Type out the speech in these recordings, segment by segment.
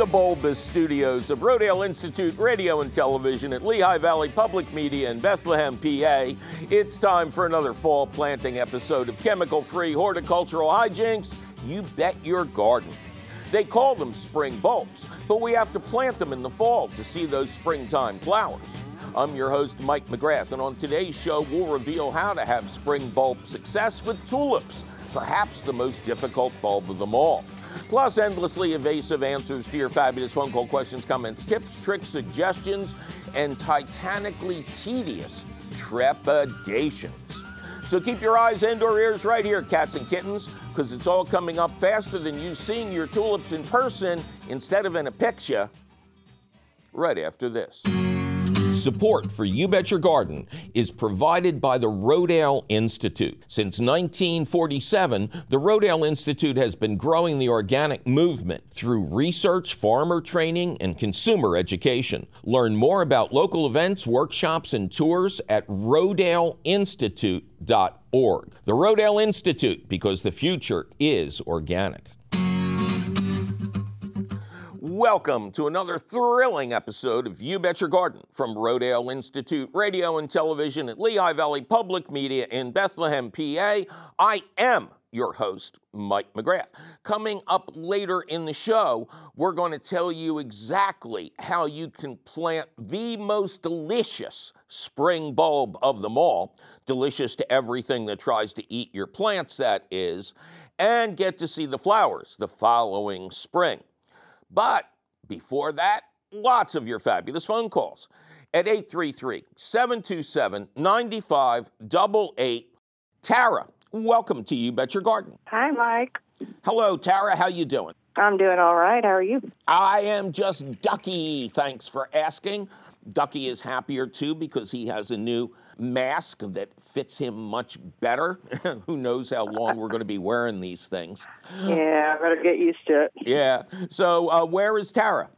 the bulbous studios of Rodale Institute Radio and Television at Lehigh Valley Public Media in Bethlehem, PA, it's time for another fall planting episode of chemical free horticultural hijinks. You bet your garden. They call them spring bulbs, but we have to plant them in the fall to see those springtime flowers. I'm your host, Mike McGrath, and on today's show, we'll reveal how to have spring bulb success with tulips, perhaps the most difficult bulb of them all. Plus, endlessly evasive answers to your fabulous phone call questions, comments, tips, tricks, suggestions, and titanically tedious trepidations. So keep your eyes and or ears right here, cats and kittens, because it's all coming up faster than you seeing your tulips in person instead of in a picture right after this. Support for You Bet Your Garden is provided by the Rodale Institute. Since 1947, the Rodale Institute has been growing the organic movement through research, farmer training, and consumer education. Learn more about local events, workshops, and tours at rodaleinstitute.org. The Rodale Institute, because the future is organic. Welcome to another thrilling episode of You Bet Your Garden from Rodale Institute Radio and Television at Lehigh Valley Public Media in Bethlehem, PA. I am your host, Mike McGrath. Coming up later in the show, we're going to tell you exactly how you can plant the most delicious spring bulb of them all, delicious to everything that tries to eat your plants, that is, and get to see the flowers the following spring. But before that, lots of your fabulous phone calls at 833 727 9588. Tara, welcome to You Bet Your Garden. Hi, Mike. Hello, Tara. How you doing? I'm doing all right. How are you? I am just ducky. Thanks for asking. Ducky is happier too because he has a new mask that fits him much better. Who knows how long we're going to be wearing these things? Yeah, I better get used to it. Yeah. So, uh, where is Tara?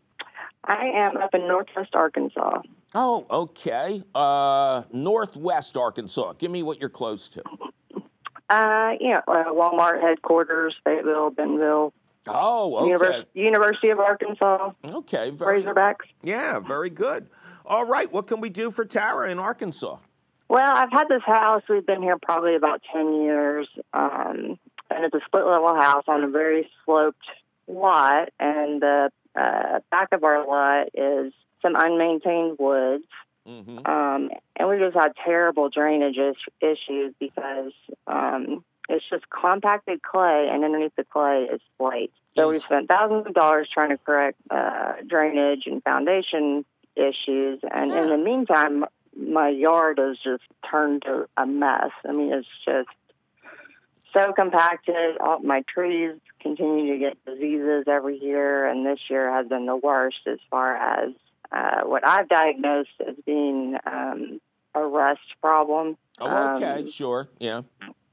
I am up in Northwest Arkansas. Oh, okay. Uh, Northwest Arkansas. Give me what you're close to. Uh, yeah, uh, Walmart headquarters, Fayetteville, Bentonville. Oh, okay. Univers- University of Arkansas. Okay. Very, Razorbacks. yeah, very good. All right. What can we do for Tara in Arkansas? Well, I've had this house. We've been here probably about 10 years. Um, and it's a split level house on a very sloped lot. And the uh, back of our lot is some unmaintained woods. Mm-hmm. Um, and we just had terrible drainage is- issues because um, it's just compacted clay, and underneath the clay is slate. So we spent thousands of dollars trying to correct uh, drainage and foundation issues. And in the meantime, my yard has just turned to a mess. I mean, it's just so compacted. All my trees continue to get diseases every year, and this year has been the worst as far as uh, what I've diagnosed as being um, a rust problem. Oh, okay. Um, sure. Yeah.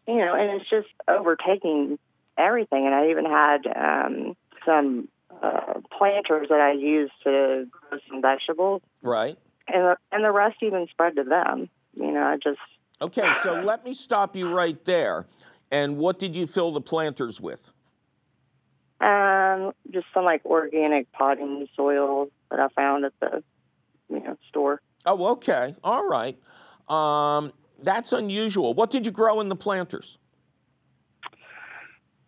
you know, and it's just overtaking everything. And I even had um, some uh, planters that I used to grow some vegetables, Right. And the, and the rest even spread to them. You know, I just Okay. So let me stop you right there. And what did you fill the planters with? um, just some like organic potting soil that I found at the you know store. Oh, okay. All right. Um, that's unusual. What did you grow in the planters?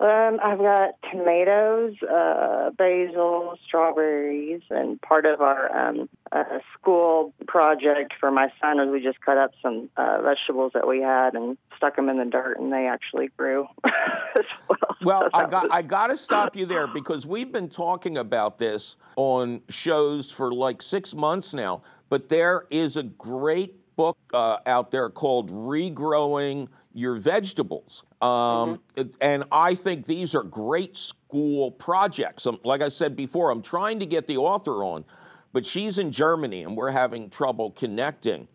Um, I've got tomatoes, uh, basil, strawberries, and part of our um, uh, school project for my son is we just cut up some uh, vegetables that we had and stuck them in the dirt, and they actually grew as well. Well, So I got was- I got to stop you there because we've been talking about this on shows for like six months now. But there is a great book uh, out there called "Regrowing Your Vegetables," um, it- and I think these are great school projects. Um, like I said before, I'm trying to get the author on, but she's in Germany and we're having trouble connecting.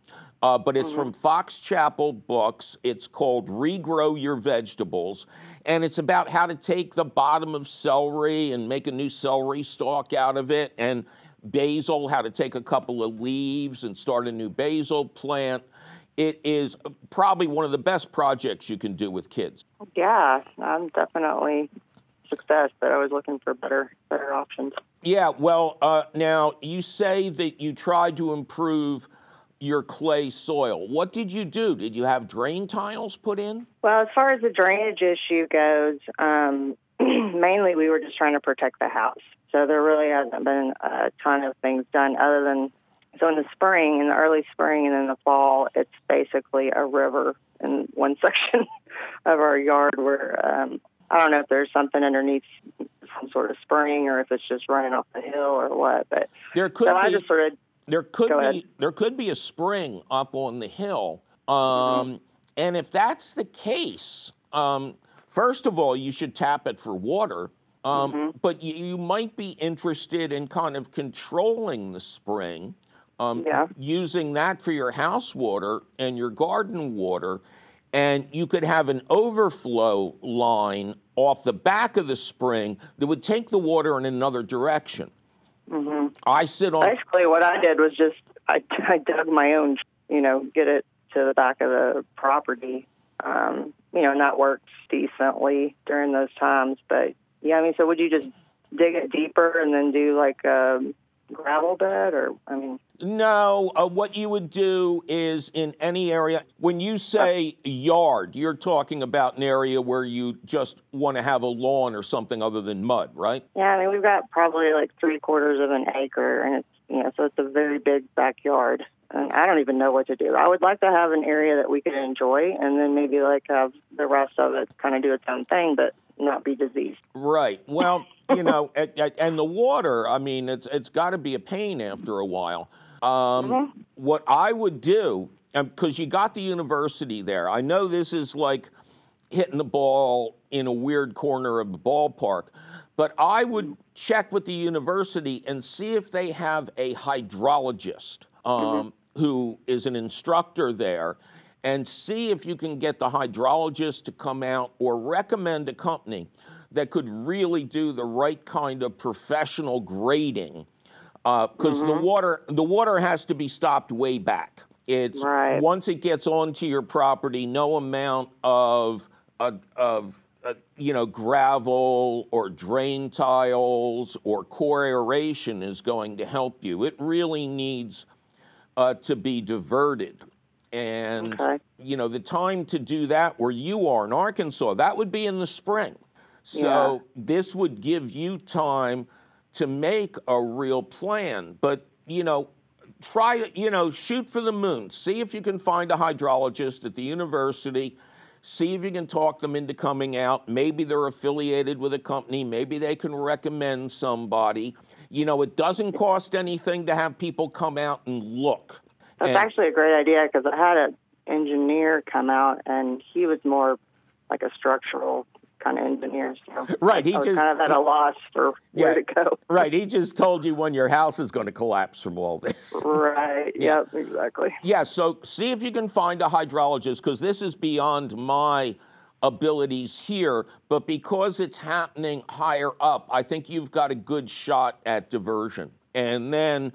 Uh, but it's from Fox Chapel Books. It's called Regrow Your Vegetables. And it's about how to take the bottom of celery and make a new celery stalk out of it, and basil, how to take a couple of leaves and start a new basil plant. It is probably one of the best projects you can do with kids. yeah, I'm definitely success, but I was looking for better better options. Yeah, well, uh, now you say that you tried to improve your clay soil. What did you do? Did you have drain tiles put in? Well, as far as the drainage issue goes, um, mainly we were just trying to protect the house. So there really hasn't been a ton of things done other than so in the spring, in the early spring and in the fall, it's basically a river in one section of our yard where um, I don't know if there's something underneath some sort of spring or if it's just running off the hill or what. But there could so be, I just sort of there could be ahead. there could be a spring up on the hill. Mm-hmm. Um, And if that's the case, um, first of all, you should tap it for water. Um, Mm-hmm. But you, you might be interested in kind of controlling the spring, um, Yeah. using that for your house water and your garden water. And you could have an overflow line off the back of the spring that would take the water in another direction. Mm-hmm. I sit on basically what I did was just I, I dug my own, you know, get it to the back of the property. Um, you know, and that worked decently during those times. But yeah, I mean, so would you just dig it deeper and then do like a gravel bed, or I mean, No, uh, what you would do is in any area, when you say yard, you're talking about an area where you just want to have a lawn or something other than mud, right? yeah, I mean, we've got probably like three quarters of an acre, and it's you know, so it's a very big backyard. And I don't even know what to do. I would like to have an area that we could enjoy, and then maybe like have the rest of it kind of do its own thing, but not be diseased. Right. Well, you know, and, and the water, I mean, it's it's got to be a pain after a while. Um, Mhm. What I would do, because you got the university there, I know this is like hitting the ball in a weird corner of the ballpark, but I would check with the university and see if they have a hydrologist um, who is an instructor there and see if you can get the hydrologist to come out or recommend a company that could really do the right kind of professional grading because the water the water has to be stopped way back. It's Right. once it gets onto your property, no amount of uh, of uh, you know gravel or drain tiles or core aeration is going to help you. It really needs uh, to be diverted, and Okay. you know the time to do that where you are in Arkansas that would be in the spring. So this would give you time to make a real plan. But, you know, try, you know, shoot for the moon. See if you can find a hydrologist at the university. See if you can talk them into coming out. Maybe they're affiliated with a company. Maybe they can recommend somebody. You know, it doesn't cost anything to have people come out and look. That's And- actually a great idea because I had an engineer come out, and he was more like a structural kind of engineer. So Right, he I was just- kind of at a loss for where to go. Right. He just told you when your house is going to collapse from all this. Right. Yeah. Yep. Exactly. Yeah, so see if you can find a hydrologist because this is beyond my abilities here, but because it's happening higher up, I think you've got a good shot at diversion. And then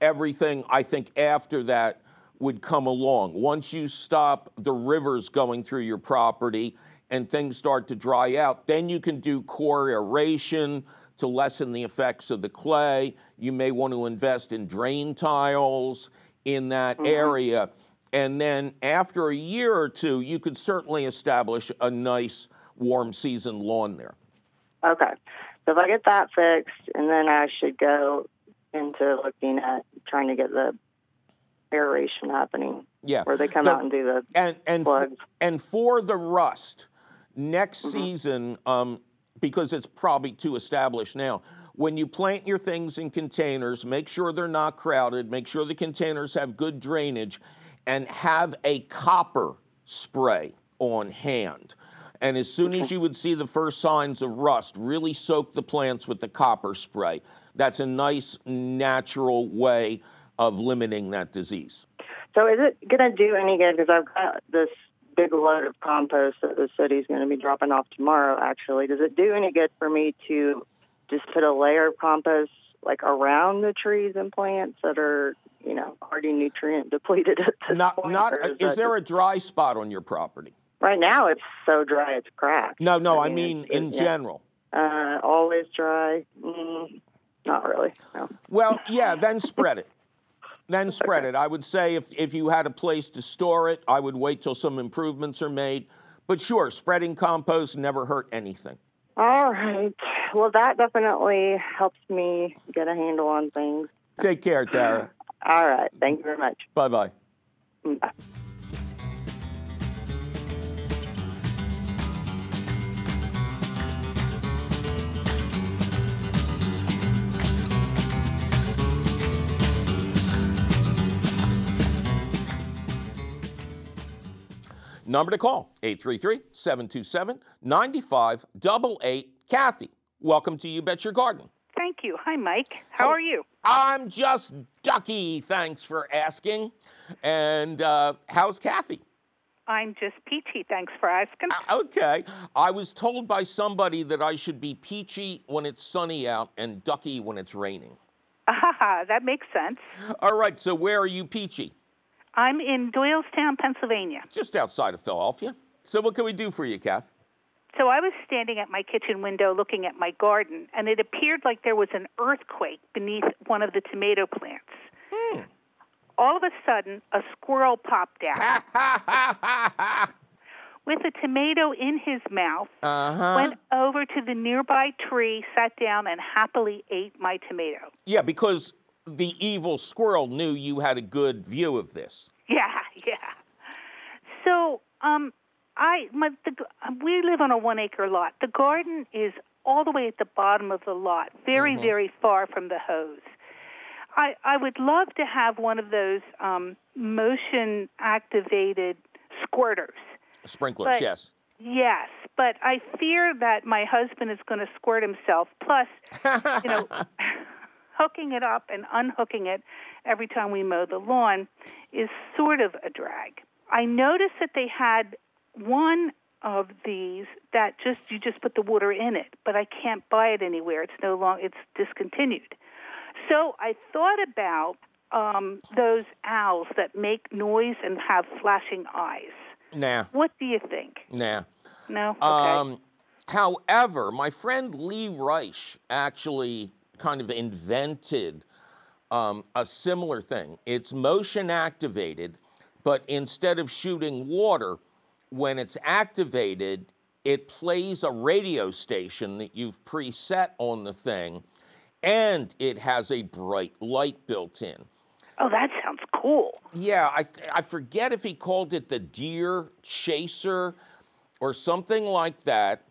everything I think after that would come along. Once you stop the rivers going through your property and things start to dry out, then you can do core aeration to lessen the effects of the clay. You may want to invest in drain tiles in that mm-hmm. area. And then after a year or two, you could certainly establish a nice warm season lawn there. Okay. So if I get that fixed, and then I should go into looking at trying to get the aeration happening, Yeah. where they come The- out and do the And and plugs. and for the rust next Mhm. season, um, because it's probably too established now. When you plant your things in containers, make sure they're not crowded. Make sure the containers have good drainage, and have a copper spray on hand. And as soon as you would see the first signs of rust, really soak the plants with the copper spray. That's a nice natural way of limiting that disease. So is it going to do any good? Because I've got this big load of compost that the city's going to be dropping off tomorrow. Actually, does it do any good for me to just put a layer of compost like around the trees and plants that are, you know, already nutrient depleted at this Not, point? not. or Is, there just- a dry spot on your property? right now it's so dry it's cracked. No, no. I I mean, mean, it's- in yeah. general. Uh, always dry. Mm, Not really. No. Well, yeah, then spread it. Then spread it. I would say if, if you had a place to store it, I would wait till some improvements are made. But sure, spreading compost never hurt anything. All right. Well, that definitely helps me get a handle on things. Take care, Tara. All right. Thank you very much. Bye bye. Number to call 833 727 9588. Kathy, welcome to You Bet Your Garden. Thank you. Hi, Mike. How are you? I'm just ducky, thanks for asking. And uh, how's Kathy? I'm just peachy. Thanks for asking. Uh, Okay. I was told by somebody that I should be peachy when it's sunny out and ducky when it's raining. Ah, that makes sense. All right, so where are you peachy? I'm in Doylestown, Pennsylvania. Just outside of Philadelphia. So what can we do for you, Kath? So I was standing at my kitchen window looking at my garden, and it appeared like there was an earthquake beneath one of the tomato plants. Hmm. All of a sudden, a squirrel popped out with a tomato in his mouth, Uh-huh. went over to the nearby tree, sat down, and happily ate my tomato. Yeah, because the evil squirrel knew you had a good view of this. Yeah, yeah. So, um, I my the we live on a one acre lot. The garden is all the way at the bottom of the lot, very very far from the hose. I I would love to have one of those um, motion activated squirters. Sprinklers, But- yes. Yes, but I fear that my husband is going to squirt himself. Plus, you know, hooking it up and unhooking it every time we mow the lawn is sort of a drag. I noticed that they had one of these that just you just put the water in it, but I can't buy it anywhere. It's no long it's discontinued. So I thought about um, those owls that make noise and have flashing eyes. nah, What do you think? nah. No. Okay. Um, however, my friend Lee Reich actually kind of invented um, a similar thing. It's motion activated, but instead of shooting water, when it's activated, it plays a radio station that you've preset on the thing, and it has a bright light built in. oh, that sounds cool. Yeah, I, I forget if he called it the deer chaser or something like that.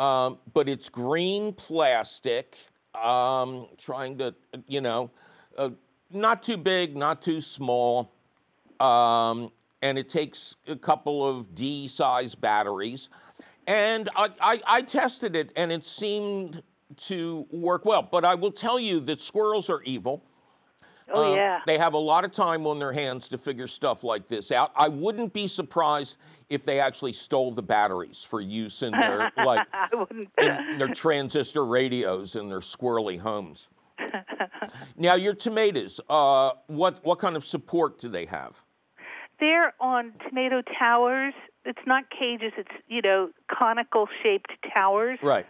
Um, but it's green plastic, um, trying to, you know, uh, not too big, not too small. Um, and it takes a couple of D size batteries. And I, I, I tested it and it seemed to work well. But I will tell you that squirrels are evil. Oh Um, yeah. They have a lot of time on their hands to figure stuff like this out. I wouldn't be surprised if they actually stole the batteries for use in their like in their transistor radios in their squirrely homes. now your tomatoes, uh, what what kind of support do they have? They're on tomato towers. It's not cages. It's you know conical shaped towers. Right.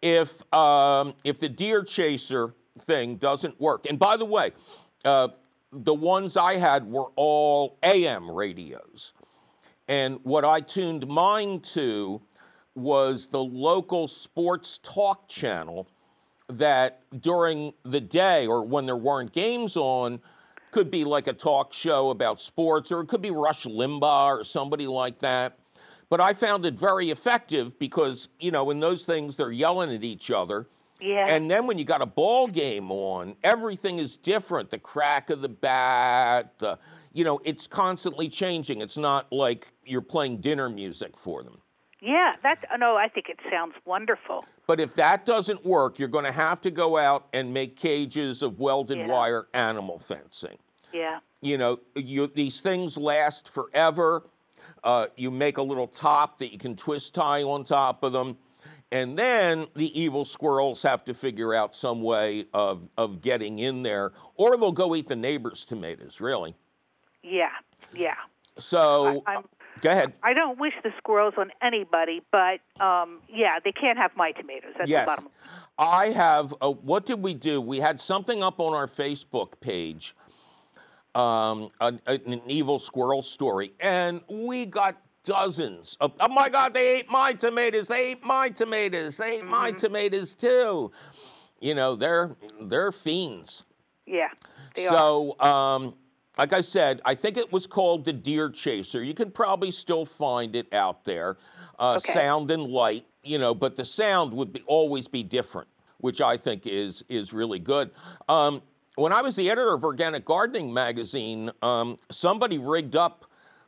If um, if the deer chaser thing doesn't work, and by the way, uh, the ones I had were all AM radios, and what I tuned mine to was the local sports talk channel that during the day or when there weren't games on could be like a talk show about sports or it could be Rush Limbaugh or somebody like that. But I found it very effective because, you know, in those things they're yelling at each other. Yeah. And then when you got a ball game on, everything is different. The crack of the bat, the, you know, it's constantly changing. It's not like you're playing dinner music for them. yeah. That's no. I think it sounds wonderful. But if that doesn't work, you're going to have to go out and make cages of welded Yeah. wire animal fencing. Yeah. You know, you, these things last forever. Uh, you make a little top that you can twist tie on top of them. And then the evil squirrels have to figure out some way of, of getting in there, or they'll go eat the neighbor's tomatoes, really. Yeah. Yeah. So, I'm Go ahead. I don't wish the squirrels on anybody, but um, yeah, they can't have my tomatoes. That's yes. the bottom. I have. Uh, what did we do? We had something up on our Facebook page, um, a, an evil squirrel story, and we got dozens of. Oh my God! They ate my tomatoes. They ate my tomatoes. They ate mm-hmm. my tomatoes too. You know, they're they're fiends. Yeah. so, um, like I said, I think it was called the Deer Chaser. You can probably still find it out there. Uh, okay. Sound and light, you know, but the sound would be, always be different, which I think is is really good. Um, when I was the editor of Organic Gardening magazine, um, somebody rigged up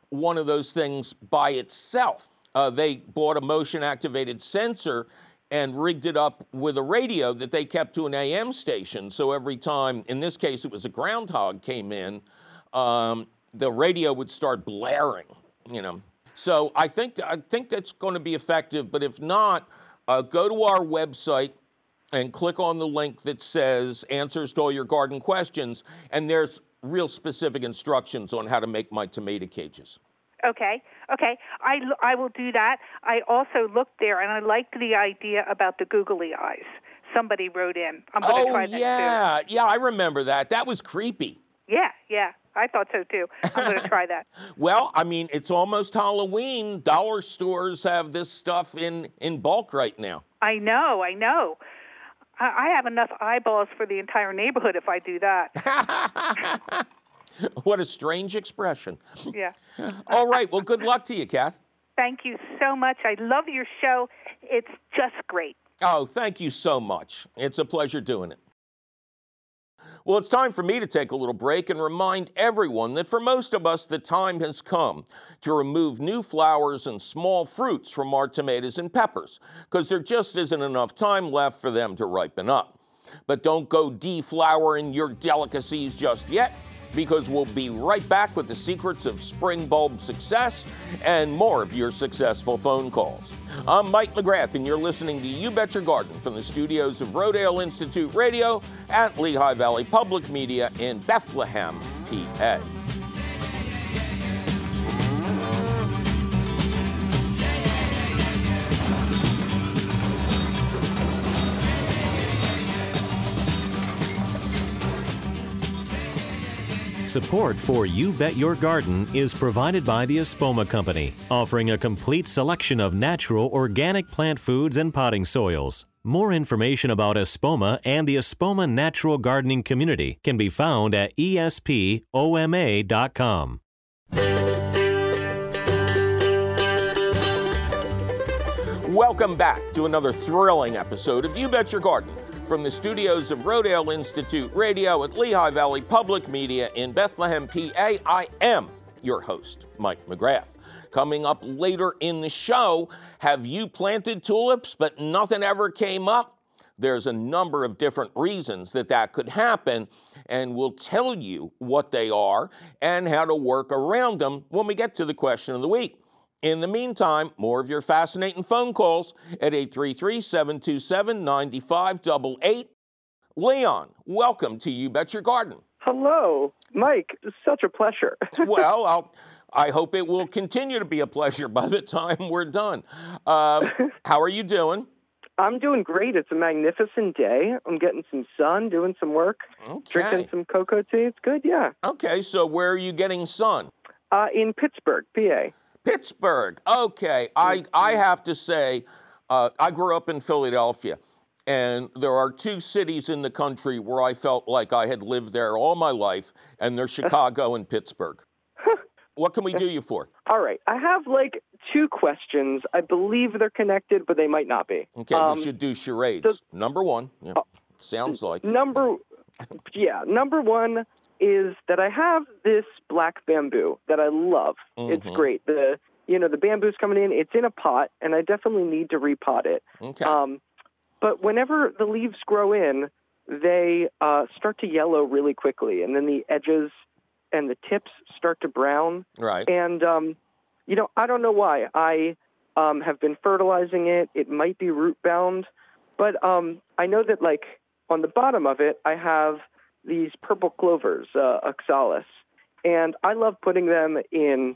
one of those things by itself. Uh, they bought a motion activated sensor and rigged it up with a radio that they kept to an AM station. So every time, in this case, it was a groundhog came in, um, the radio would start blaring. You know, so I think I think that's going to be effective. But if not, uh, go to our website and click on the link that says "Answers to all your garden questions," and there's real specific instructions on how to make my tomato cages. Okay, okay. I, I will do that. I also looked there and I liked the idea about the googly eyes. Somebody wrote in. I'm going to oh, try that yeah. Too. Yeah, I remember that. That was creepy. Yeah, yeah. I thought so too. I'm going to try that. well, I mean, it's almost Halloween. Dollar stores have this stuff in, in bulk right now. I know, I know. I have enough eyeballs for the entire neighborhood if I do that. what a strange expression. Yeah. All right. Well, good luck to you, Kath. Thank you so much. I love your show. It's just great. Oh, thank you so much. It's a pleasure doing it. Well, it's time for me to take a little break and remind everyone that for most of us, the time has come to remove new flowers and small fruits from our tomatoes and peppers because there just isn't enough time left for them to ripen up. But don't go deflowering your delicacies just yet because we'll be right back with the secrets of spring bulb success and more of your successful phone calls. I'm Mike McGrath, and you're listening to You Bet Your Garden from the studios of Rodale Institute Radio at Lehigh Valley Public Media in Bethlehem, PA. Support for You Bet Your Garden is provided by the Espoma Company, offering a complete selection of natural organic plant foods and potting soils. More information about Espoma and the Espoma Natural Gardening Community can be found at espoma.com. Welcome back to another thrilling episode of You Bet Your Garden from the studios of Rodale Institute Radio at Lehigh Valley Public Media in Bethlehem, PA, I am your host, Mike McGrath. Coming up later in the show, have you planted tulips but nothing ever came up? There's a number of different reasons that that could happen, and we'll tell you what they are and how to work around them when we get to the question of the week. In the meantime, more of your fascinating phone calls at 833 727 9588. Leon, welcome to You Bet Your Garden. Hello, Mike. Such a pleasure. well, I'll, I hope it will continue to be a pleasure by the time we're done. Uh, how are you doing? I'm doing great. It's a magnificent day. I'm getting some sun, doing some work, okay. drinking some cocoa tea. It's good, yeah. Okay, so where are you getting sun? Uh, in Pittsburgh, PA. Pittsburgh. Okay, I I have to say, uh, I grew up in Philadelphia, and there are two cities in the country where I felt like I had lived there all my life, and they're Chicago and Pittsburgh. what can we do you for? All right, I have like two questions. I believe they're connected, but they might not be. Okay, um, we should do charades. Number one, yeah, uh, sounds like number. Yeah, number one is that I have this black bamboo that I love. Mm-hmm. It's great. The you know the bamboo's coming in. It's in a pot, and I definitely need to repot it. Okay. Um, but whenever the leaves grow in, they uh, start to yellow really quickly, and then the edges and the tips start to brown. Right. And um, you know I don't know why. I um, have been fertilizing it. It might be root bound, but um, I know that like on the bottom of it, I have these purple clovers, uh, oxalis, and I love putting them in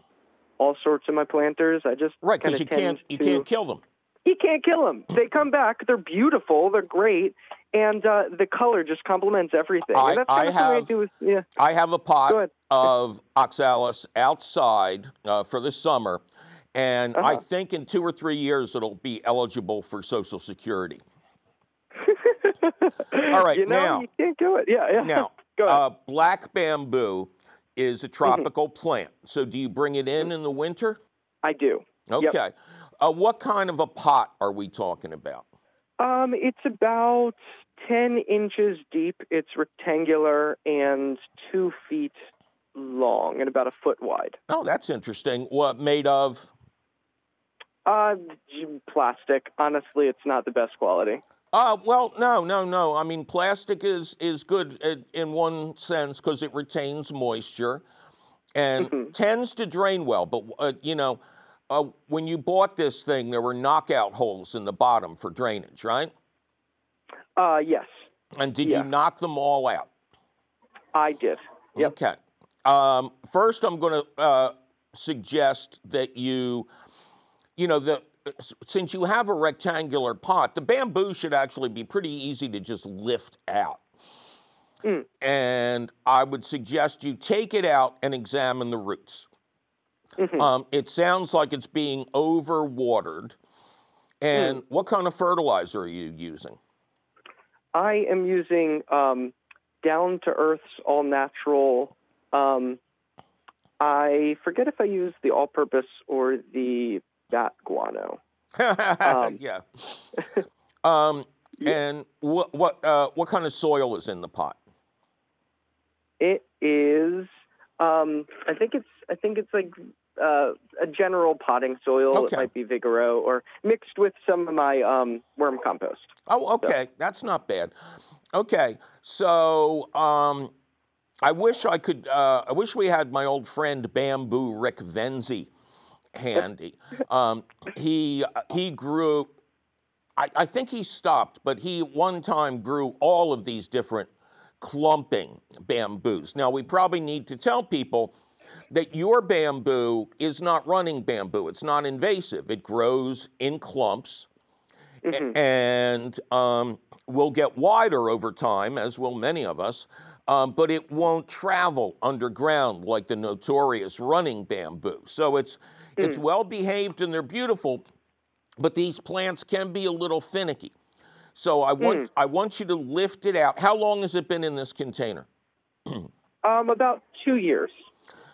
all sorts of my planters. I just right because you can't you to, can't kill them. You can't kill them. They come back. They're beautiful. They're great, and uh, the color just complements everything. I, and that's I have I do with, yeah. I have a pot of oxalis outside uh, for the summer, and I Uh-huh. think in two or three years it'll be eligible for Social Security. All right, you know, now- you can't kill it. Yeah, yeah. Now, Go ahead. uh, black bamboo is a Mm-hmm. tropical plant. So do you bring it in in the winter? I do. Yep. Okay. Uh, what kind of a pot are we talking about? Um, it's about 10 inches deep. It's rectangular and two feet long and about a foot wide. Oh, that's interesting. What made of? Uh, plastic. Honestly, it's not the best quality. Uh, well, no, no, no. I mean, plastic is is good in, in one sense because it retains moisture and Mhm. tends to drain well. But uh, you know, uh, when you bought this thing, there were knockout holes in the bottom for drainage, right? Uh, yes, And did Yeah. you knock them all out? I did. Yep. Okay. Um, first, I'm going to uh, suggest that you, you know, the since you have a rectangular pot, the bamboo should actually be pretty easy to just lift out. Mm. And I would suggest you take it out and examine the roots. Mhm. Um, it sounds like it's being overwatered. And what kind of fertilizer are you using? I am using um, down to earth's all natural. Um, I forget if I use the all purpose or the bat guano. Um, yeah. um, Yeah. and what what uh, what kind of soil is in the pot? It is. Um, I think it's. I think it's like uh, a general potting soil. Okay. It might be Vigoro or mixed with some of my um, worm compost. Oh, okay, that's not bad. Okay, so um, I wish I could. Uh, I wish we had my old friend Bamboo Rick Venzi handy. um, he he grew. I, I think he stopped, but he one time grew all of these different clumping bamboos. Now we probably need to tell people that your bamboo is not running bamboo. It's not invasive. It grows in clumps Mhm. and um, will get wider over time, as will many of us. Um, but it won't travel underground like the notorious running bamboo. So it's it's well behaved and they're beautiful, but these plants can be a little finicky. So I want I want you to lift it out. How long has it been in this container? Um, about two years.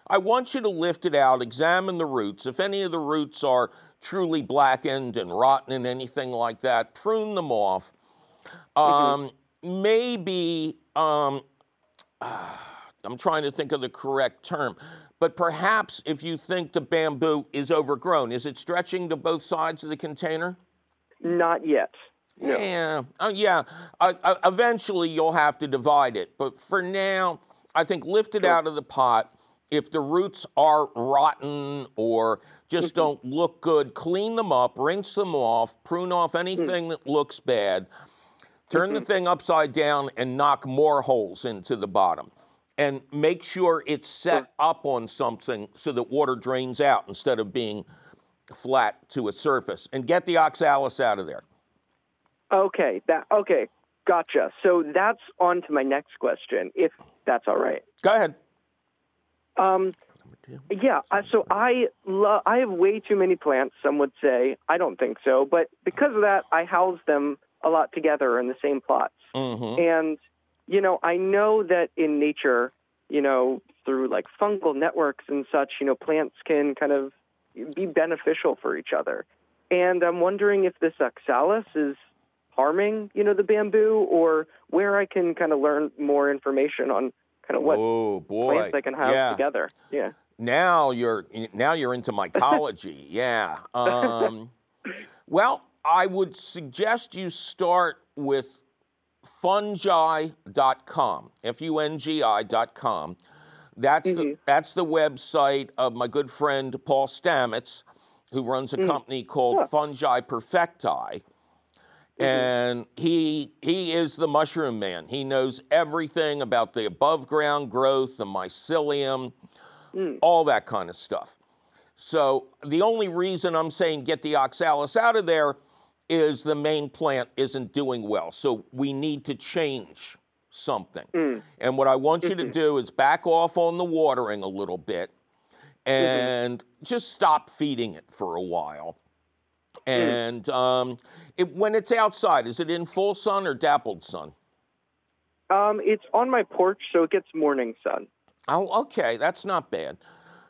I want you to lift it out, examine the roots. If any of the roots are truly blackened and rotten and anything like that, prune them off. Um, Maybe, um, I'm trying to think of the correct term, but perhaps if you think the bamboo is overgrown, is it stretching to both sides of the container? Not yet. No. Yeah, uh, yeah. Uh, uh, eventually, you'll have to divide it, but for now, I think lift it Sure. out of the pot. If the roots are rotten or just Mm-hmm. don't look good, clean them up, rinse them off, prune off Mm. anything that looks bad. Turn Mm-hmm. the thing upside down and knock more holes into the bottom. And make sure it's set up on something so that water drains out instead of being flat to a surface. And get the oxalis out of there. Okay. That. Okay. Gotcha. So that's on to my next question, if that's all right. Go ahead. Um, yeah. So I lo- I have way too many plants. Some would say I don't think so, but because of that, I house them a lot together in the same plots. hmm And, you know, I know that in nature, you know, through like fungal networks and such, you know, plants can kind of be beneficial for each other. And I'm wondering if this oxalis is harming, you know, the bamboo or where I can kind of learn more information on kind of what oh plants I can house yeah. together. Yeah. Now you're now you're into mycology. yeah. Um, well, I would suggest you start with fungi.com. F U N G I.com. That's the Mhm. that's the website of my good friend Paul Stamets, who runs a Mm. company called Yeah. Fungi Perfecti. and he he is the mushroom man. He knows everything about the above ground growth, the mycelium, Mm. all that kind of stuff. So the only reason I'm saying get the oxalis out of there is the main plant isn't doing well. So we need to change something. Mm. And what I want you to mm-hmm. do is back off on the watering a little bit mm-hmm. and mm-hmm. just stop feeding it for a while. Mm. And mm. um, it, when it's outside, is it in full sun or dappled sun? Um, it's on my porch, so it gets morning sun. Oh, okay, that's not bad.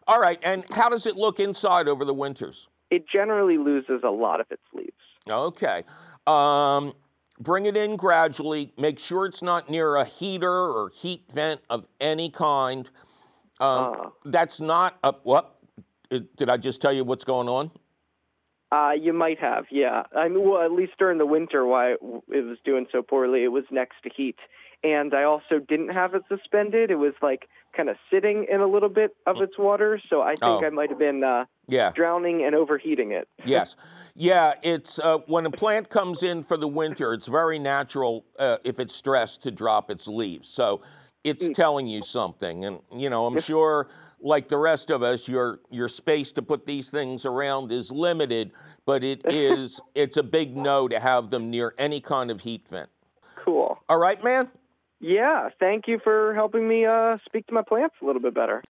All right, and how does it look inside over the winters? It generally loses a lot of its leaves. Okay. Um, bring it in gradually. Make sure it's not near a heater or heat vent of any kind. Um, uh, that's not a what? Did I just tell you what's going on? Uh, you might have, yeah. I mean, well, at least during the winter, why it was doing so poorly, it was next to heat, and I also didn't have it suspended. It was like kind of sitting in a little bit of its water, so I think oh. I might have been uh, yeah. drowning and overheating it. yes. Yeah, it's uh, when a plant comes in for the winter, it's very natural uh, if it's stressed to drop its leaves. So it's mm. telling you something. And, you know, I'm sure, like the rest of us, your, your space to put these things around is limited, but it is, it's a big no to have them near any kind of heat vent. Cool. All right, man? Yeah, thank you for helping me uh, speak to my plants a little bit better.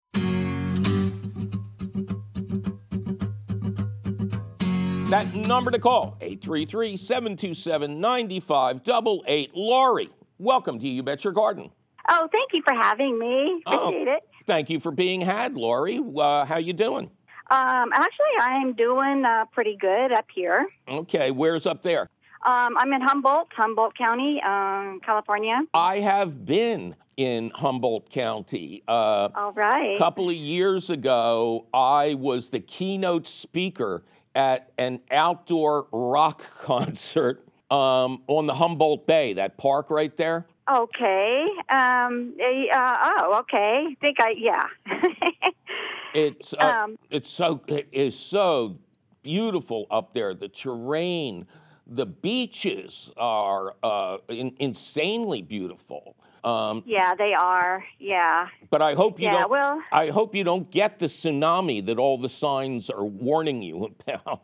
That number to call, 833 727 9588. Laurie, welcome to You Bet Your Garden. Oh, thank you for having me. Oh, Appreciate oh, it. Thank you for being had, Laurie. Uh, how you doing? Um, actually, I'm doing uh, pretty good up here. Okay, where's up there? Um, I'm in Humboldt, Humboldt County, um, California. I have been in Humboldt County. Uh, All right. A couple of years ago, I was the keynote speaker at an outdoor rock concert um, on the Humboldt Bay, that park right there. Okay. Um, uh, oh, okay. I think I yeah. it's uh, um, it's so it is so beautiful up there. The terrain, the beaches are uh, in, insanely beautiful. Um, yeah, they are. Yeah. But I hope you yeah, don't. Well, I hope you don't get the tsunami that all the signs are warning you about.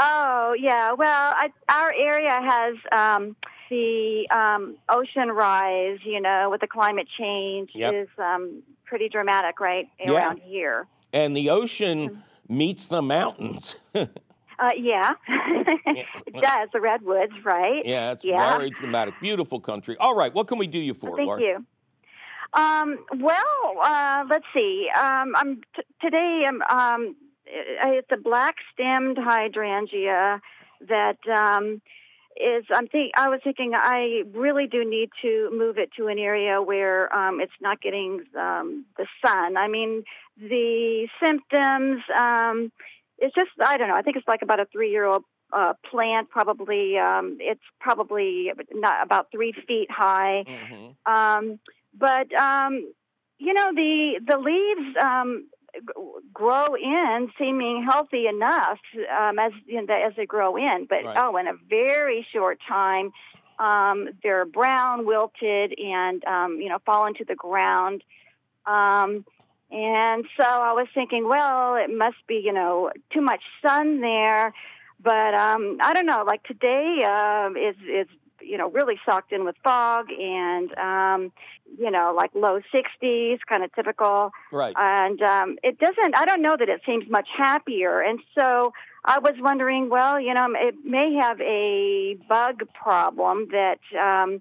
Oh yeah. Well, I, our area has um, the um, ocean rise. You know, with the climate change yep. is um, pretty dramatic, right around yeah. here. And the ocean mm-hmm. meets the mountains. Uh, yeah, it does. The redwoods, right? Yeah, it's yeah. very dramatic. Beautiful country. All right, what can we do you for, Thank Laura? you. Um, well, uh, let's see. Um, I'm t- today. I'm, um, it's a black-stemmed hydrangea that um, is. I'm think. I was thinking. I really do need to move it to an area where um, it's not getting um, the sun. I mean, the symptoms. Um, it's just I don't know. I think it's like about a three year old uh, plant. Probably um, it's probably not about three feet high. Mm-hmm. Um, but um, you know the the leaves um, grow in, seeming healthy enough um, as you know, as they grow in. But right. oh, in a very short time, um, they're brown, wilted, and um, you know fall into the ground. Um, and so I was thinking, well, it must be, you know, too much sun there. But um, I don't know. Like today uh, is is you know really socked in with fog and um, you know like low 60s, kind of typical. Right. And um, it doesn't. I don't know that it seems much happier. And so I was wondering, well, you know, it may have a bug problem that. Um,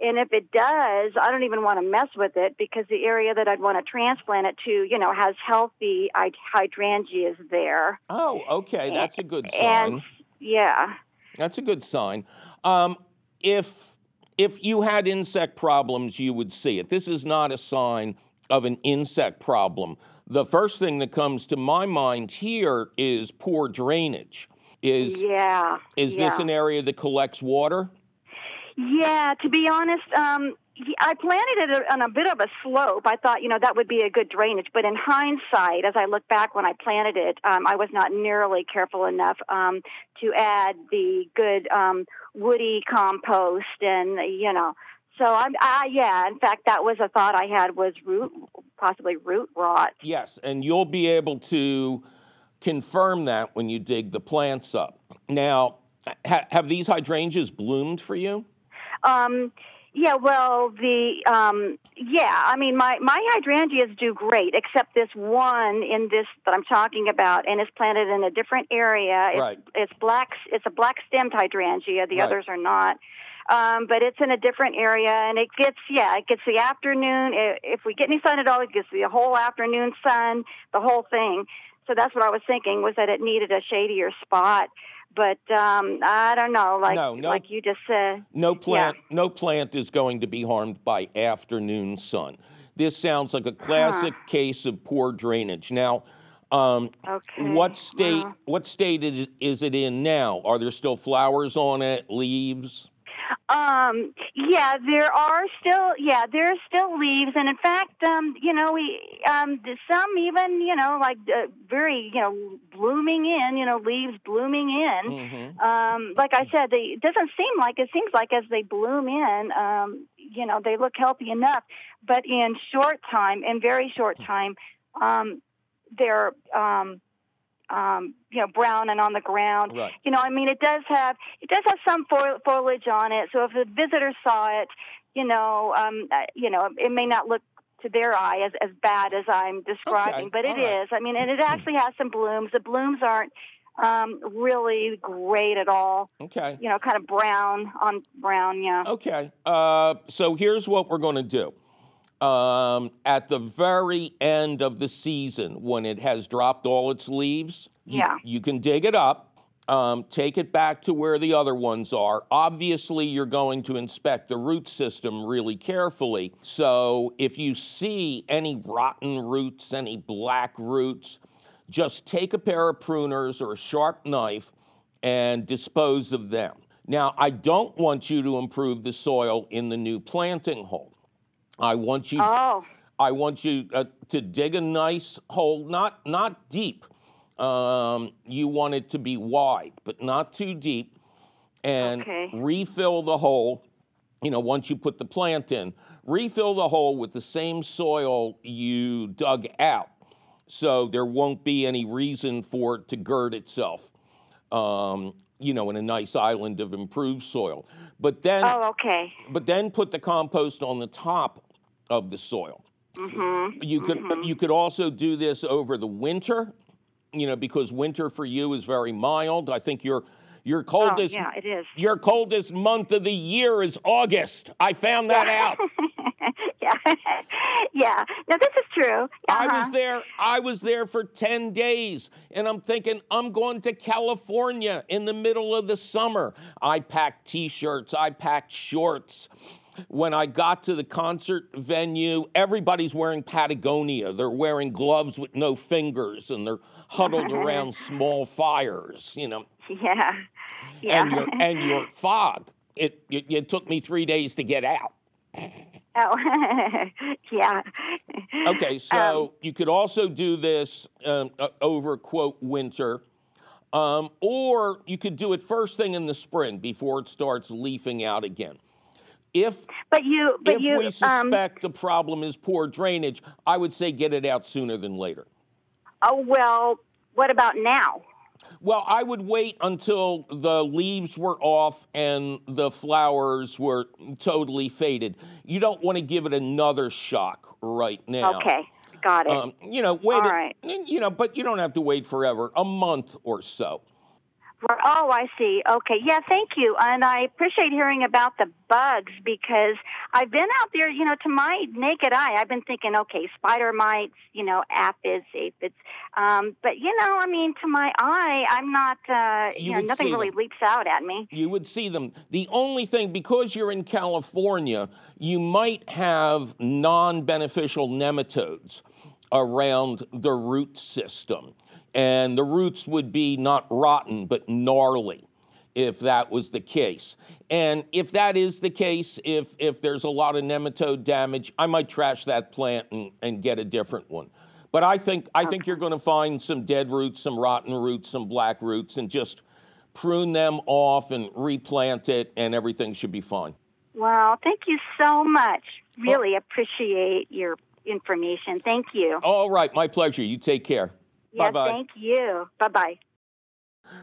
and if it does, I don't even want to mess with it because the area that I'd want to transplant it to, you know, has healthy hydrangeas there. Oh, okay, that's a good sign. And, yeah, that's a good sign. Um, if if you had insect problems, you would see it. This is not a sign of an insect problem. The first thing that comes to my mind here is poor drainage. Is yeah. Is yeah. this an area that collects water? Yeah, to be honest, um, I planted it on a bit of a slope. I thought, you know, that would be a good drainage. But in hindsight, as I look back when I planted it, um, I was not nearly careful enough um, to add the good um, woody compost and, you know. So I'm, I, yeah. In fact, that was a thought I had was root, possibly root rot. Yes, and you'll be able to confirm that when you dig the plants up. Now, ha- have these hydrangeas bloomed for you? Um, yeah, well, the um, yeah, I mean, my my hydrangeas do great, except this one in this that I'm talking about, and it's planted in a different area. It's, Right. It's black. It's a black stemmed hydrangea. The Right. others are not. Um, but it's in a different area, and it gets yeah, it gets the afternoon. If we get any sun at all, it gets the whole afternoon sun, the whole thing. So that's what I was thinking was that it needed a shadier spot. But um, I don't know, like No, no. like you just said. No plant, no plant is going to be harmed by afternoon sun. This sounds like a classic case of poor drainage. Now, um, Okay. what state? wow. What state is it in now? Are there still flowers on it? Leaves? Um, yeah, there are still, yeah, there are still leaves, and in fact, um, you know, we, um, some even, you know, like uh, very, you know, blooming in, you know, leaves blooming in. hmm Um, like I said, they, it doesn't seem like it seems like as they bloom in, um, you know, they look healthy enough, but in short time, in very short time, um, they're, um, um, you know, brown and on the ground Right. you know, I mean, it does have it does have some fo- foliage on it. So if a visitor saw it, you know, um, uh, you know, it may not look to their eye as as bad as I'm describing, Okay, but it right. is. I mean, and it actually has some blooms. The blooms aren't um, really great at all. Okay. You know, kind of brown on brown. Yeah. Okay. Uh, so here's what we're going to do. Um, at the very end of the season, when it has dropped all its leaves, you, you can dig it up, um, take it back to where the other ones are. Obviously, you're going to inspect the root system really carefully. So if you see any rotten roots, any black roots, just take a pair of pruners or a sharp knife and dispose of them. Now, I don't want you to improve the soil in the new planting hole. I want you Oh. I want you uh, to dig a nice hole, not not deep. Um, you want it to be wide, but not too deep, and Okay. refill the hole. You know, once you put the plant in, refill the hole with the same soil you dug out, so there won't be any reason for it to gird itself. Um, you know, in a nice island of improved soil. But then, Oh. Okay. but then put the compost on the top of the soil. Mm-hmm. You could you could also do this over the winter, you know, because winter for you is very mild. I think your your Oh, coldest yeah, it is. your coldest month of the year is August. I found that out. yeah. yeah. No, this is true. I Uh-huh. was there. I was there for 10 days and I'm thinking I'm going to California in the middle of the summer. I packed t-shirts, I packed shorts. When I got to the concert venue, everybody's wearing Patagonia. They're wearing gloves with no fingers and they're huddled around small fires, you know. Yeah. Yeah. And your and your fog. It, it it took me 3 days to get out. oh. yeah. Okay, so you could also do this um, over quote winter, um, or you could do it first thing in the spring before it starts leafing out again. If But you, but if you, we um, suspect the problem is poor drainage, I would say get it out sooner than later. oh well. What about now? Well, I would wait until the leaves were off and the flowers were totally faded. You don't want to give it another shock right now. Okay, got it. Um, you know, wait. All right. You know, but you don't have to wait forever. A month or so. Right. Oh, I see. Okay. Yeah, thank you. And I appreciate hearing about the bugs because I've been out there, you know, to my naked eye, I've been thinking, okay, spider mites, you know, aphids, aphids. Um, but, you know, I mean, to my eye, I'm not, uh, You you, know, nothing really them. leaps out at me. You would see them. The only thing, because you're in California, you might have non-beneficial nematodes around the root system, and the roots would be not rotten but gnarly. if that was the case. And if that is the case, if if there's a lot of nematode damage, I might trash that plant and, and get a different one. But I think I think you're going to find some dead roots, some rotten roots, some black roots, and just prune them off and replant it, and everything should be fine. Wow, thank you so much. Oh. Really appreciate your information. Thank you. All right, my pleasure. You take care. Yeah, Bye-bye. thank you. Bye bye.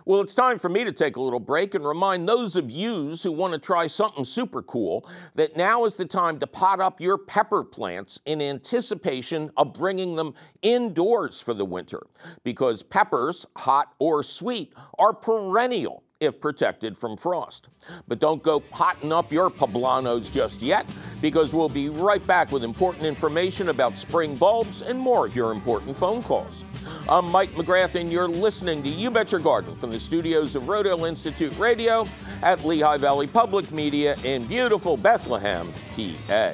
Well, it's time for me to take a little break and remind those of yous who want to try something super cool that now is the time to pot up your pepper plants in anticipation of bringing them indoors for the winter. Because peppers, hot or sweet, are perennial if protected from frost. But don't go potting up your poblanos just yet, because we'll be right back with important information about spring bulbs and more of your important phone calls. I'm Mike McGrath, and you're listening to You Bet Your Garden from the studios of Rodale Institute Radio at Lehigh Valley Public Media in beautiful Bethlehem, PA.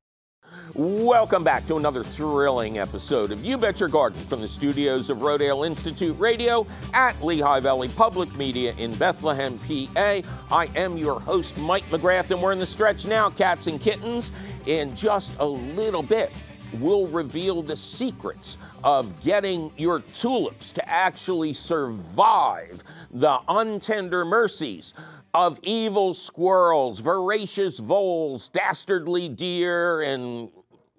Welcome back to another thrilling episode of You Bet Your Garden from the studios of Rodale Institute Radio at Lehigh Valley Public Media in Bethlehem, PA. I am your host, Mike McGrath, and we're in the stretch now, cats and kittens. In just a little bit, we'll reveal the secrets of getting your tulips to actually survive the untender mercies of evil squirrels, voracious voles, dastardly deer, and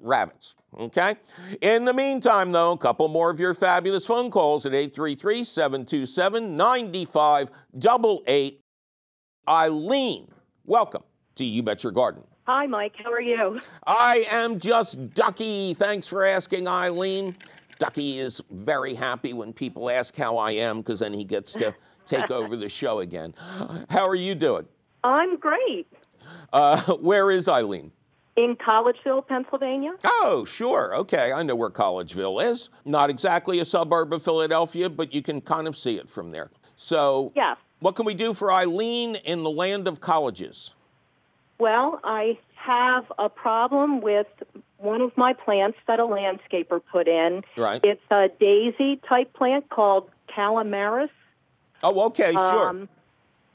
rabbits. Okay? In the meantime, though, a couple more of your fabulous phone calls at 833 727 9588. Eileen, welcome to You Bet Your Garden. Hi, Mike. How are you? I am just Ducky. Thanks for asking, Eileen. Ducky is very happy when people ask how I am because then he gets to take over the show again. How are you doing? I'm great. Uh, where is Eileen? In Collegeville, Pennsylvania. Oh, sure. Okay. I know where Collegeville is. Not exactly a suburb of Philadelphia, but you can kind of see it from there. So, Yes. what can we do for Eileen in the land of colleges? Well, I have a problem with one of my plants that a landscaper put in. Right. It's a daisy type plant called Kalimeris. Oh, okay, sure. Um,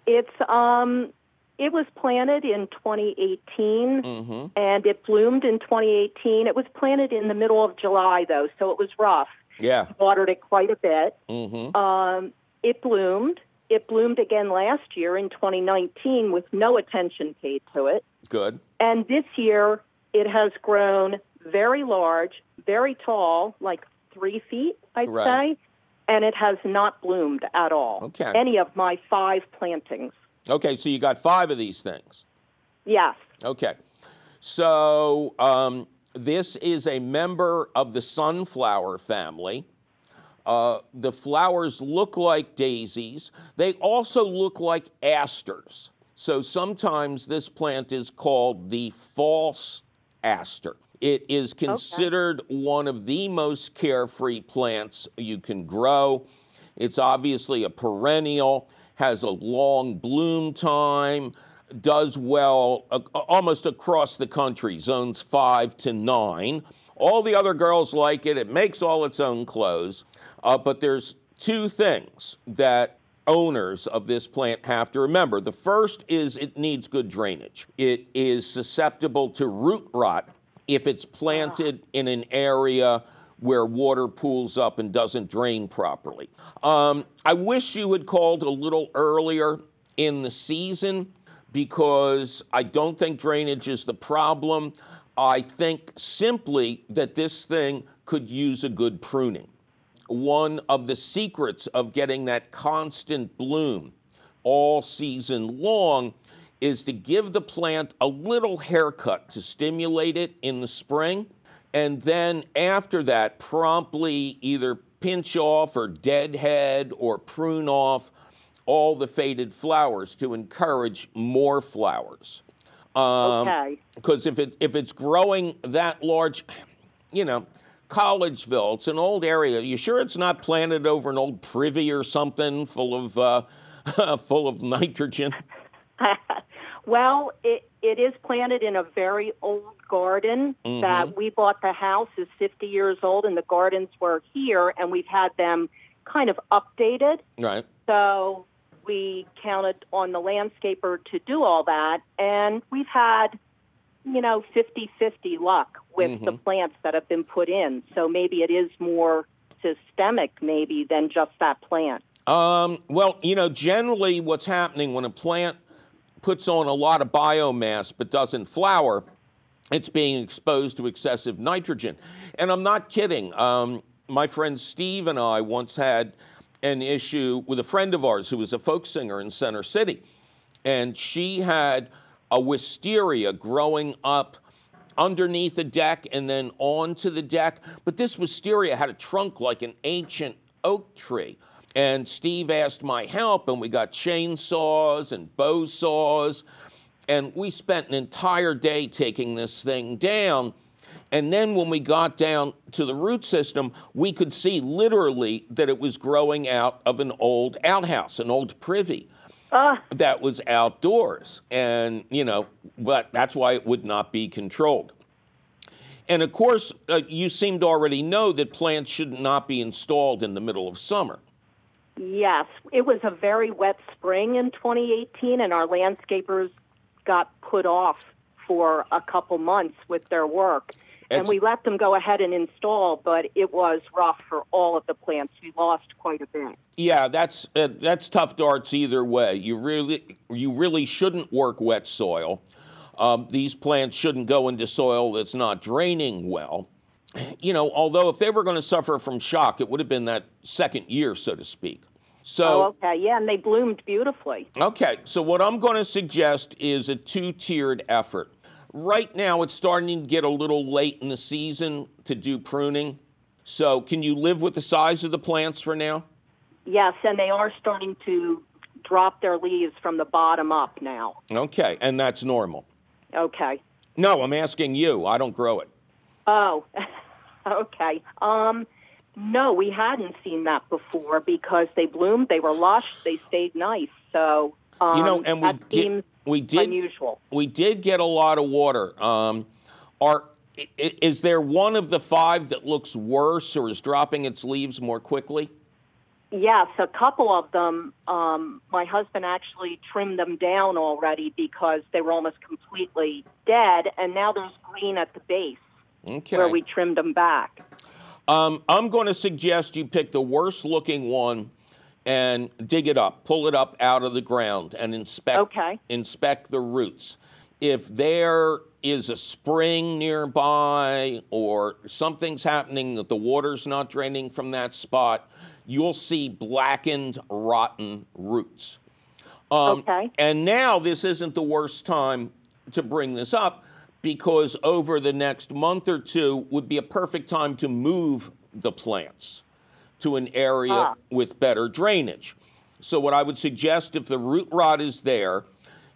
it's um, it was planted in 2018 hmm and it bloomed in 2018. It was planted in the middle of July though, so it was rough. Yeah. Watered it quite a bit. hmm Um, it bloomed. It bloomed again last year in 2019 with no attention paid to it. Good. And this year, it has grown very large, very tall, like three feet, I'd Right. say, and it has not bloomed at all. Okay. Any of my five plantings. Okay, so you got five of these things. Yes. Okay. So um, this is a member of the sunflower family. Uh, the flowers look like daisies. They also look like asters. So sometimes this plant is called the false aster. It is considered one of the most carefree plants you can grow. It's obviously a perennial, has a long bloom time, does well uh, almost across the country, zones five to nine. All the other girls like it. It makes all its own clothes. Uh, but there's two things that owners of this plant have to remember. The first is it needs good drainage. It is susceptible to root rot if it's planted in an area where water pools up and doesn't drain properly. Um, I wish you had called a little earlier in the season because I don't think drainage is the problem. I think simply that this thing could use a good pruning. One of the secrets of getting that constant bloom all season long is to give the plant a little haircut to stimulate it in the spring. And then after that, promptly either pinch off or deadhead or prune off all the faded flowers to encourage more flowers. Um, Okay. because if it if it's growing that large, you know, Collegeville, it's an old area. You sure it's not planted over an old privy or something full of uh, full of nitrogen? well, it, it is planted in a very old garden Mhm. that we bought the house is 50 years old and the gardens were here and we've had them kind of updated. Right. So we counted on the landscaper to do all that and we've had you know, 50 50 luck with mm-hmm. the plants that have been put in. So maybe it is more systemic, maybe, than just that plant. Um, well, you know, generally what's happening when a plant puts on a lot of biomass but doesn't flower, it's being exposed to excessive nitrogen. And I'm not kidding. Um, my friend Steve and I once had an issue with a friend of ours who was a folk singer in Center City. And she had a wisteria growing up underneath the deck and then onto the deck. But this wisteria had a trunk like an ancient oak tree. And Steve asked my help, and we got chainsaws and bow saws. And we spent an entire day taking this thing down. And then when we got down to the root system, we could see literally that it was growing out of an old outhouse, an old privy uh. that was outdoors. And, you know, but that's why it would not be controlled. And of course, uh, you seem to already know that plants should not be installed in the middle of summer. Yes, it was a very wet spring in 2018, and our landscapers got put off for a couple months with their work. It's, and we let them go ahead and install, but it was rough for all of the plants. We lost quite a bit. Yeah, that's uh, that's tough darts either way. You really you really shouldn't work wet soil. Um, these plants shouldn't go into soil that's not draining well. You know, although if they were going to suffer from shock, it would have been that second year, so to speak. So, oh, okay, yeah, and they bloomed beautifully. Okay, so what I'm going to suggest is a two tiered effort. Right now, it's starting to get a little late in the season to do pruning. So, can you live with the size of the plants for now? Yes, and they are starting to drop their leaves from the bottom up now. Okay, and that's normal. Okay. No, I'm asking you. I don't grow it. Oh, okay. Um, no, we hadn't seen that before because they bloomed, they were lush, they stayed nice. So um, you know, and we did, we did unusual. We did get a lot of water. Um, are is there one of the five that looks worse or is dropping its leaves more quickly? Yes, a couple of them. Um, my husband actually trimmed them down already because they were almost completely dead, and now there's green at the base okay. where we trimmed them back. Um, I'm going to suggest you pick the worst looking one and dig it up, pull it up out of the ground, and inspect okay. inspect the roots. If there is a spring nearby or something's happening that the water's not draining from that spot, you'll see blackened, rotten roots. Um, okay. And now this isn't the worst time to bring this up because over the next month or two would be a perfect time to move the plants to an area ah. with better drainage. So, what I would suggest if the root rot is there,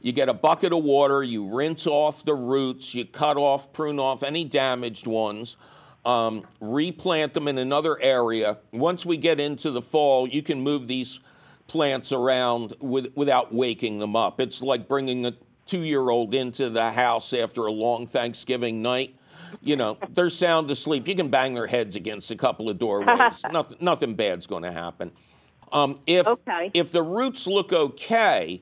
you get a bucket of water, you rinse off the roots, you cut off, prune off any damaged ones, um, replant them in another area. Once we get into the fall, you can move these plants around with, without waking them up. It's like bringing a two year old into the house after a long Thanksgiving night you know, they're sound asleep. You can bang their heads against a couple of doorways. nothing, nothing bad's going to happen. Um, if okay. if the roots look okay,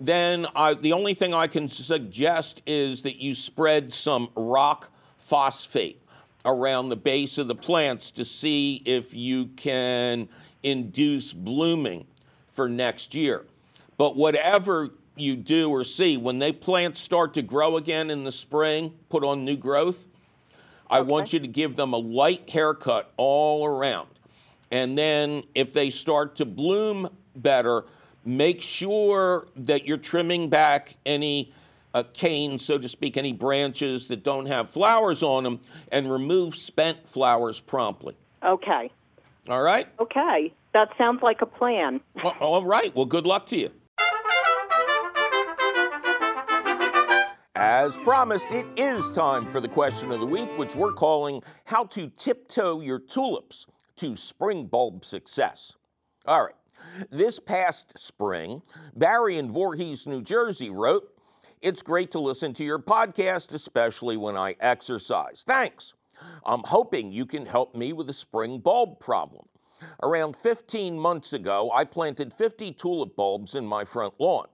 then I, the only thing I can suggest is that you spread some rock phosphate around the base of the plants to see if you can induce blooming for next year. But whatever you do or see, when they plants start to grow again in the spring, put on new growth, I okay. want you to give them a light haircut all around. And then if they start to bloom better, make sure that you're trimming back any uh, canes, so to speak, any branches that don't have flowers on them, and remove spent flowers promptly. Okay. All right? Okay. That sounds like a plan. Well, all right. Well, good luck to you. As promised, it is time for the question of the week, which we're calling How to Tiptoe Your Tulips to Spring Bulb Success. All right. This past spring, Barry in Voorhees, New Jersey wrote, It's great to listen to your podcast, especially when I exercise. Thanks. I'm hoping you can help me with a spring bulb problem. Around 15 months ago, I planted 50 tulip bulbs in my front lawn.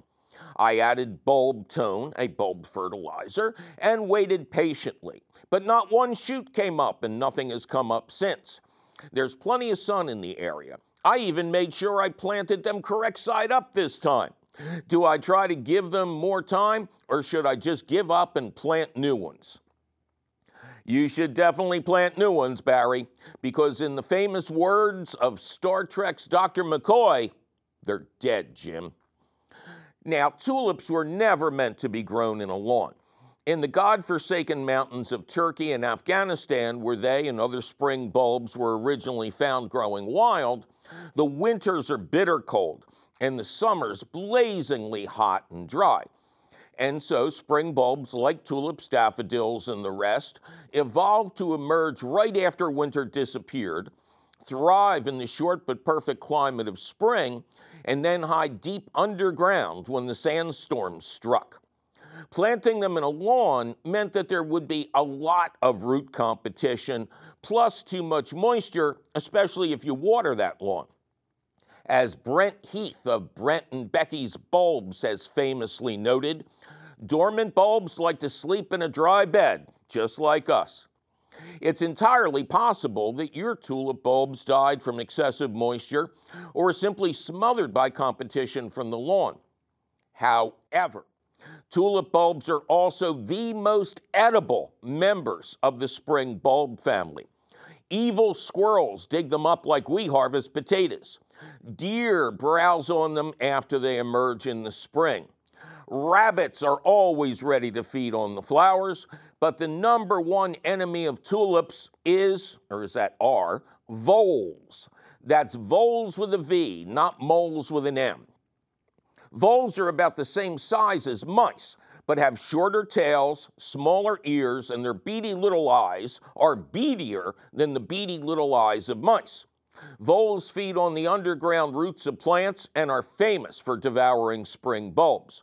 I added bulb tone, a bulb fertilizer, and waited patiently. But not one shoot came up, and nothing has come up since. There's plenty of sun in the area. I even made sure I planted them correct side up this time. Do I try to give them more time, or should I just give up and plant new ones? You should definitely plant new ones, Barry, because in the famous words of Star Trek's Dr. McCoy, they're dead, Jim. Now, tulips were never meant to be grown in a lawn. In the God-forsaken mountains of Turkey and Afghanistan, where they and other spring bulbs were originally found growing wild, the winters are bitter cold and the summers blazingly hot and dry. And so spring bulbs like tulips, daffodils, and the rest evolved to emerge right after winter disappeared, thrive in the short but perfect climate of spring, and then hide deep underground when the sandstorms struck. Planting them in a lawn meant that there would be a lot of root competition, plus too much moisture, especially if you water that lawn. As Brent Heath of Brent and Becky's Bulbs has famously noted, dormant bulbs like to sleep in a dry bed, just like us. It's entirely possible that your tulip bulbs died from excessive moisture or simply smothered by competition from the lawn. However, tulip bulbs are also the most edible members of the spring bulb family. Evil squirrels dig them up like we harvest potatoes. Deer browse on them after they emerge in the spring. Rabbits are always ready to feed on the flowers, but the number one enemy of tulips is, or is that are, voles. That's voles with a V, not moles with an M. Voles are about the same size as mice, but have shorter tails, smaller ears, and their beady little eyes are beadier than the beady little eyes of mice. Voles feed on the underground roots of plants and are famous for devouring spring bulbs.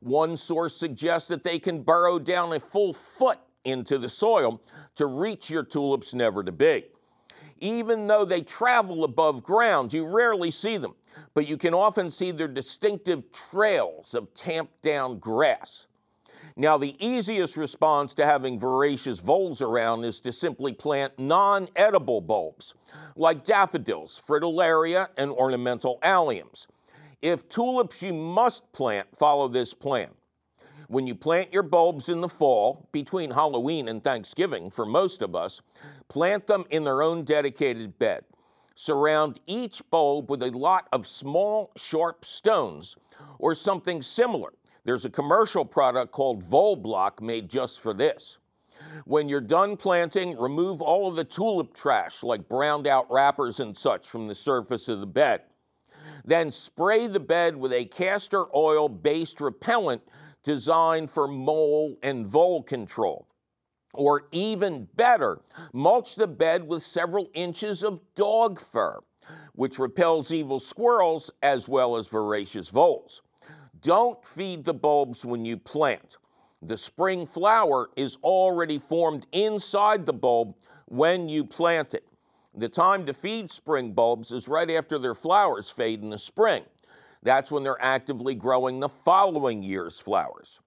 One source suggests that they can burrow down a full foot into the soil to reach your tulips never to be. Even though they travel above ground, you rarely see them, but you can often see their distinctive trails of tamped down grass. Now, the easiest response to having voracious voles around is to simply plant non edible bulbs, like daffodils, fritillaria, and ornamental alliums. If tulips you must plant, follow this plan. When you plant your bulbs in the fall, between Halloween and Thanksgiving for most of us, plant them in their own dedicated bed. Surround each bulb with a lot of small, sharp stones or something similar there's a commercial product called VoleBloc made just for this. When you're done planting, remove all of the tulip trash like browned out wrappers and such from the surface of the bed. Then spray the bed with a castor oil based repellent designed for mole and vole control. Or even better, mulch the bed with several inches of dog fur, which repels evil squirrels as well as voracious voles. Don't feed the bulbs when you plant. The spring flower is already formed inside the bulb when you plant it. The time to feed spring bulbs is right after their flowers fade in the spring. That's when they're actively growing the following year's flowers.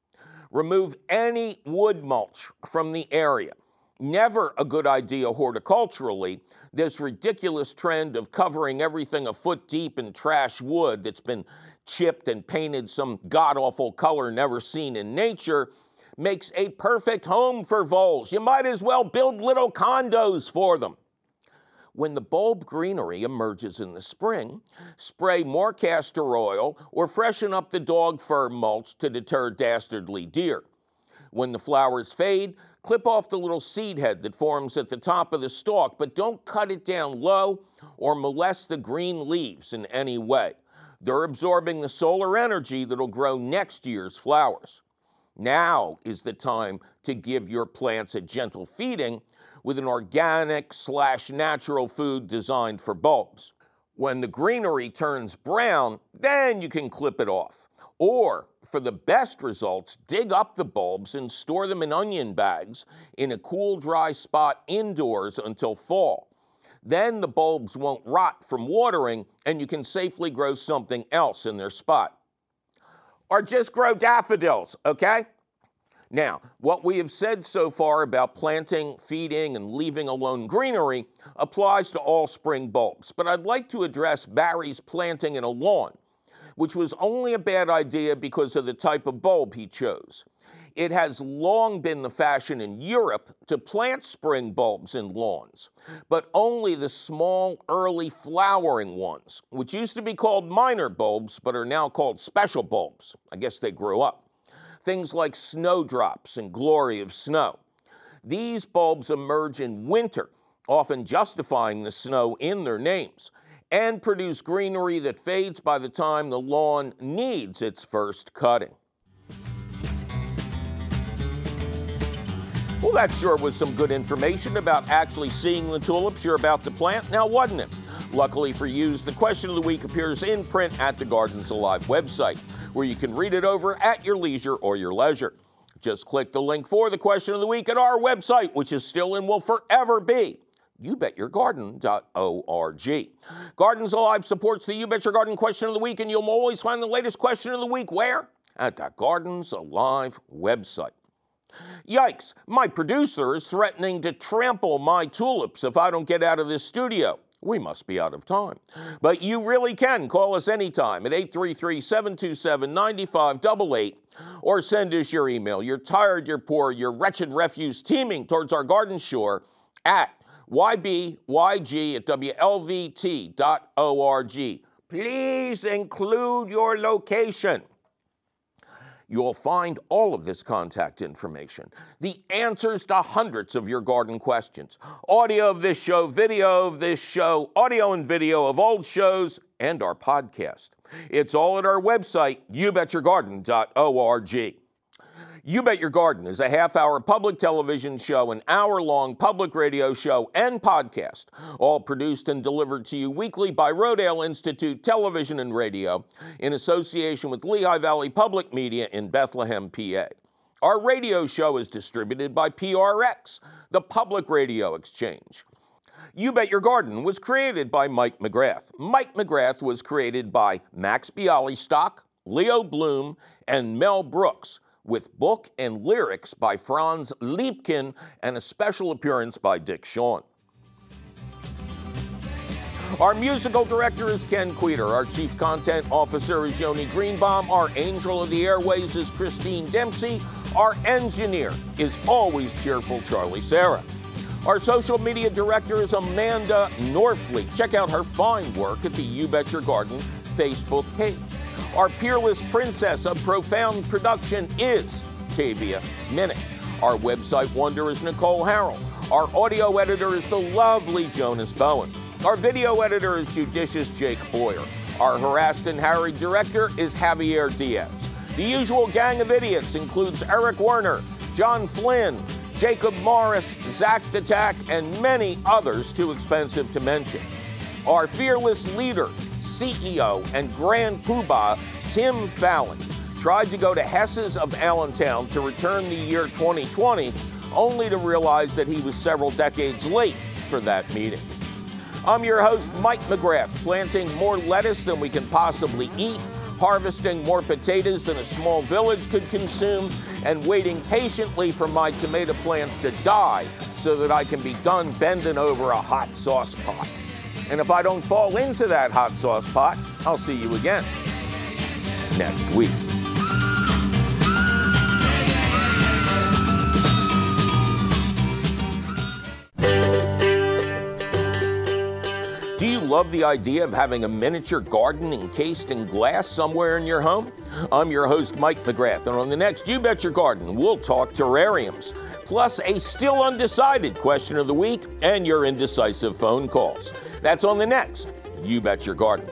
Remove any wood mulch from the area. Never a good idea horticulturally. This ridiculous trend of covering everything a foot deep in trash wood that's been chipped and painted some god awful color never seen in nature, makes a perfect home for voles. You might as well build little condos for them. When the bulb greenery emerges in the spring, spray more castor oil or freshen up the dog fur mulch to deter dastardly deer. When the flowers fade, clip off the little seed head that forms at the top of the stalk, but don't cut it down low or molest the green leaves in any way. They're absorbing the solar energy that'll grow next year's flowers. Now is the time to give your plants a gentle feeding with an organic slash natural food designed for bulbs. When the greenery turns brown, then you can clip it off. Or, for the best results, dig up the bulbs and store them in onion bags in a cool, dry spot indoors until fall. Then the bulbs won't rot from watering and you can safely grow something else in their spot. or just grow daffodils, okay? Now, what we have said so far about planting, feeding, and leaving alone greenery applies to all spring bulbs, but I'd like to address Barry's planting in a lawn, which was only a bad idea because of the type of bulb he chose. It has long been the fashion in Europe to plant spring bulbs in lawns, but only the small, early flowering ones, which used to be called minor bulbs but are now called special bulbs. I guess they grew up things like snowdrops and glory of snow. These bulbs emerge in winter, often justifying the snow in their names, and produce greenery that fades by the time the lawn needs its first cutting. Well, that sure was some good information about actually seeing the tulips you're about to plant, now wasn't it? Luckily for you, the question of the week appears in print at the Gardens Alive website where you can read it over at your leisure or your leisure. Just click the link for the question of the week at our website, which is still and will forever be youbetyourgarden.org. Gardens Alive supports the You Bet Your Garden question of the week, and you'll always find the latest question of the week where? At the Gardens Alive website. Yikes, my producer is threatening to trample my tulips if I don't get out of this studio we must be out of time. But you really can call us anytime at 833 727 9588 or send us your email. You're tired, you're poor, you're wretched refuse teeming towards our garden shore at ybyg at wlvt.org. Please include your location. You'll find all of this contact information, the answers to hundreds of your garden questions, audio of this show, video of this show, audio and video of old shows, and our podcast. It's all at our website, youbetyourgarden.org. You Bet Your Garden is a half hour public television show, an hour long public radio show, and podcast, all produced and delivered to you weekly by Rodale Institute Television and Radio in association with Lehigh Valley Public Media in Bethlehem, PA. Our radio show is distributed by PRX, the Public Radio Exchange. You Bet Your Garden was created by Mike McGrath. Mike McGrath was created by Max Bialystock, Leo Bloom, and Mel Brooks with book and lyrics by Franz Liebkind and a special appearance by Dick Shawn. Our musical director is Ken Queter. Our chief content officer is Yoni Greenbaum. Our angel of the airways is Christine Dempsey. Our engineer is always cheerful Charlie Sarah. Our social media director is Amanda Norfleet. Check out her fine work at the You Bet Your Garden Facebook page. Our peerless princess of profound production is Tavia Minnick. Our website wonder is Nicole Harrell. Our audio editor is the lovely Jonas Bowen. Our video editor is judicious Jake Boyer. Our harassed and harried director is Javier Diaz. The usual gang of idiots includes Eric Werner, John Flynn, Jacob Morris, Zach Attack, and many others too expensive to mention. Our fearless leader CEO and Grand Poobah Tim Fallon tried to go to Hess's of Allentown to return the year 2020, only to realize that he was several decades late for that meeting. I'm your host, Mike McGrath, planting more lettuce than we can possibly eat, harvesting more potatoes than a small village could consume, and waiting patiently for my tomato plants to die so that I can be done bending over a hot sauce pot. And if I don't fall into that hot sauce pot, I'll see you again next week. Do you love the idea of having a miniature garden encased in glass somewhere in your home? I'm your host, Mike McGrath, and on the next You Bet Your Garden, we'll talk terrariums, plus a still undecided question of the week and your indecisive phone calls. That's on the next You Bet Your Garden.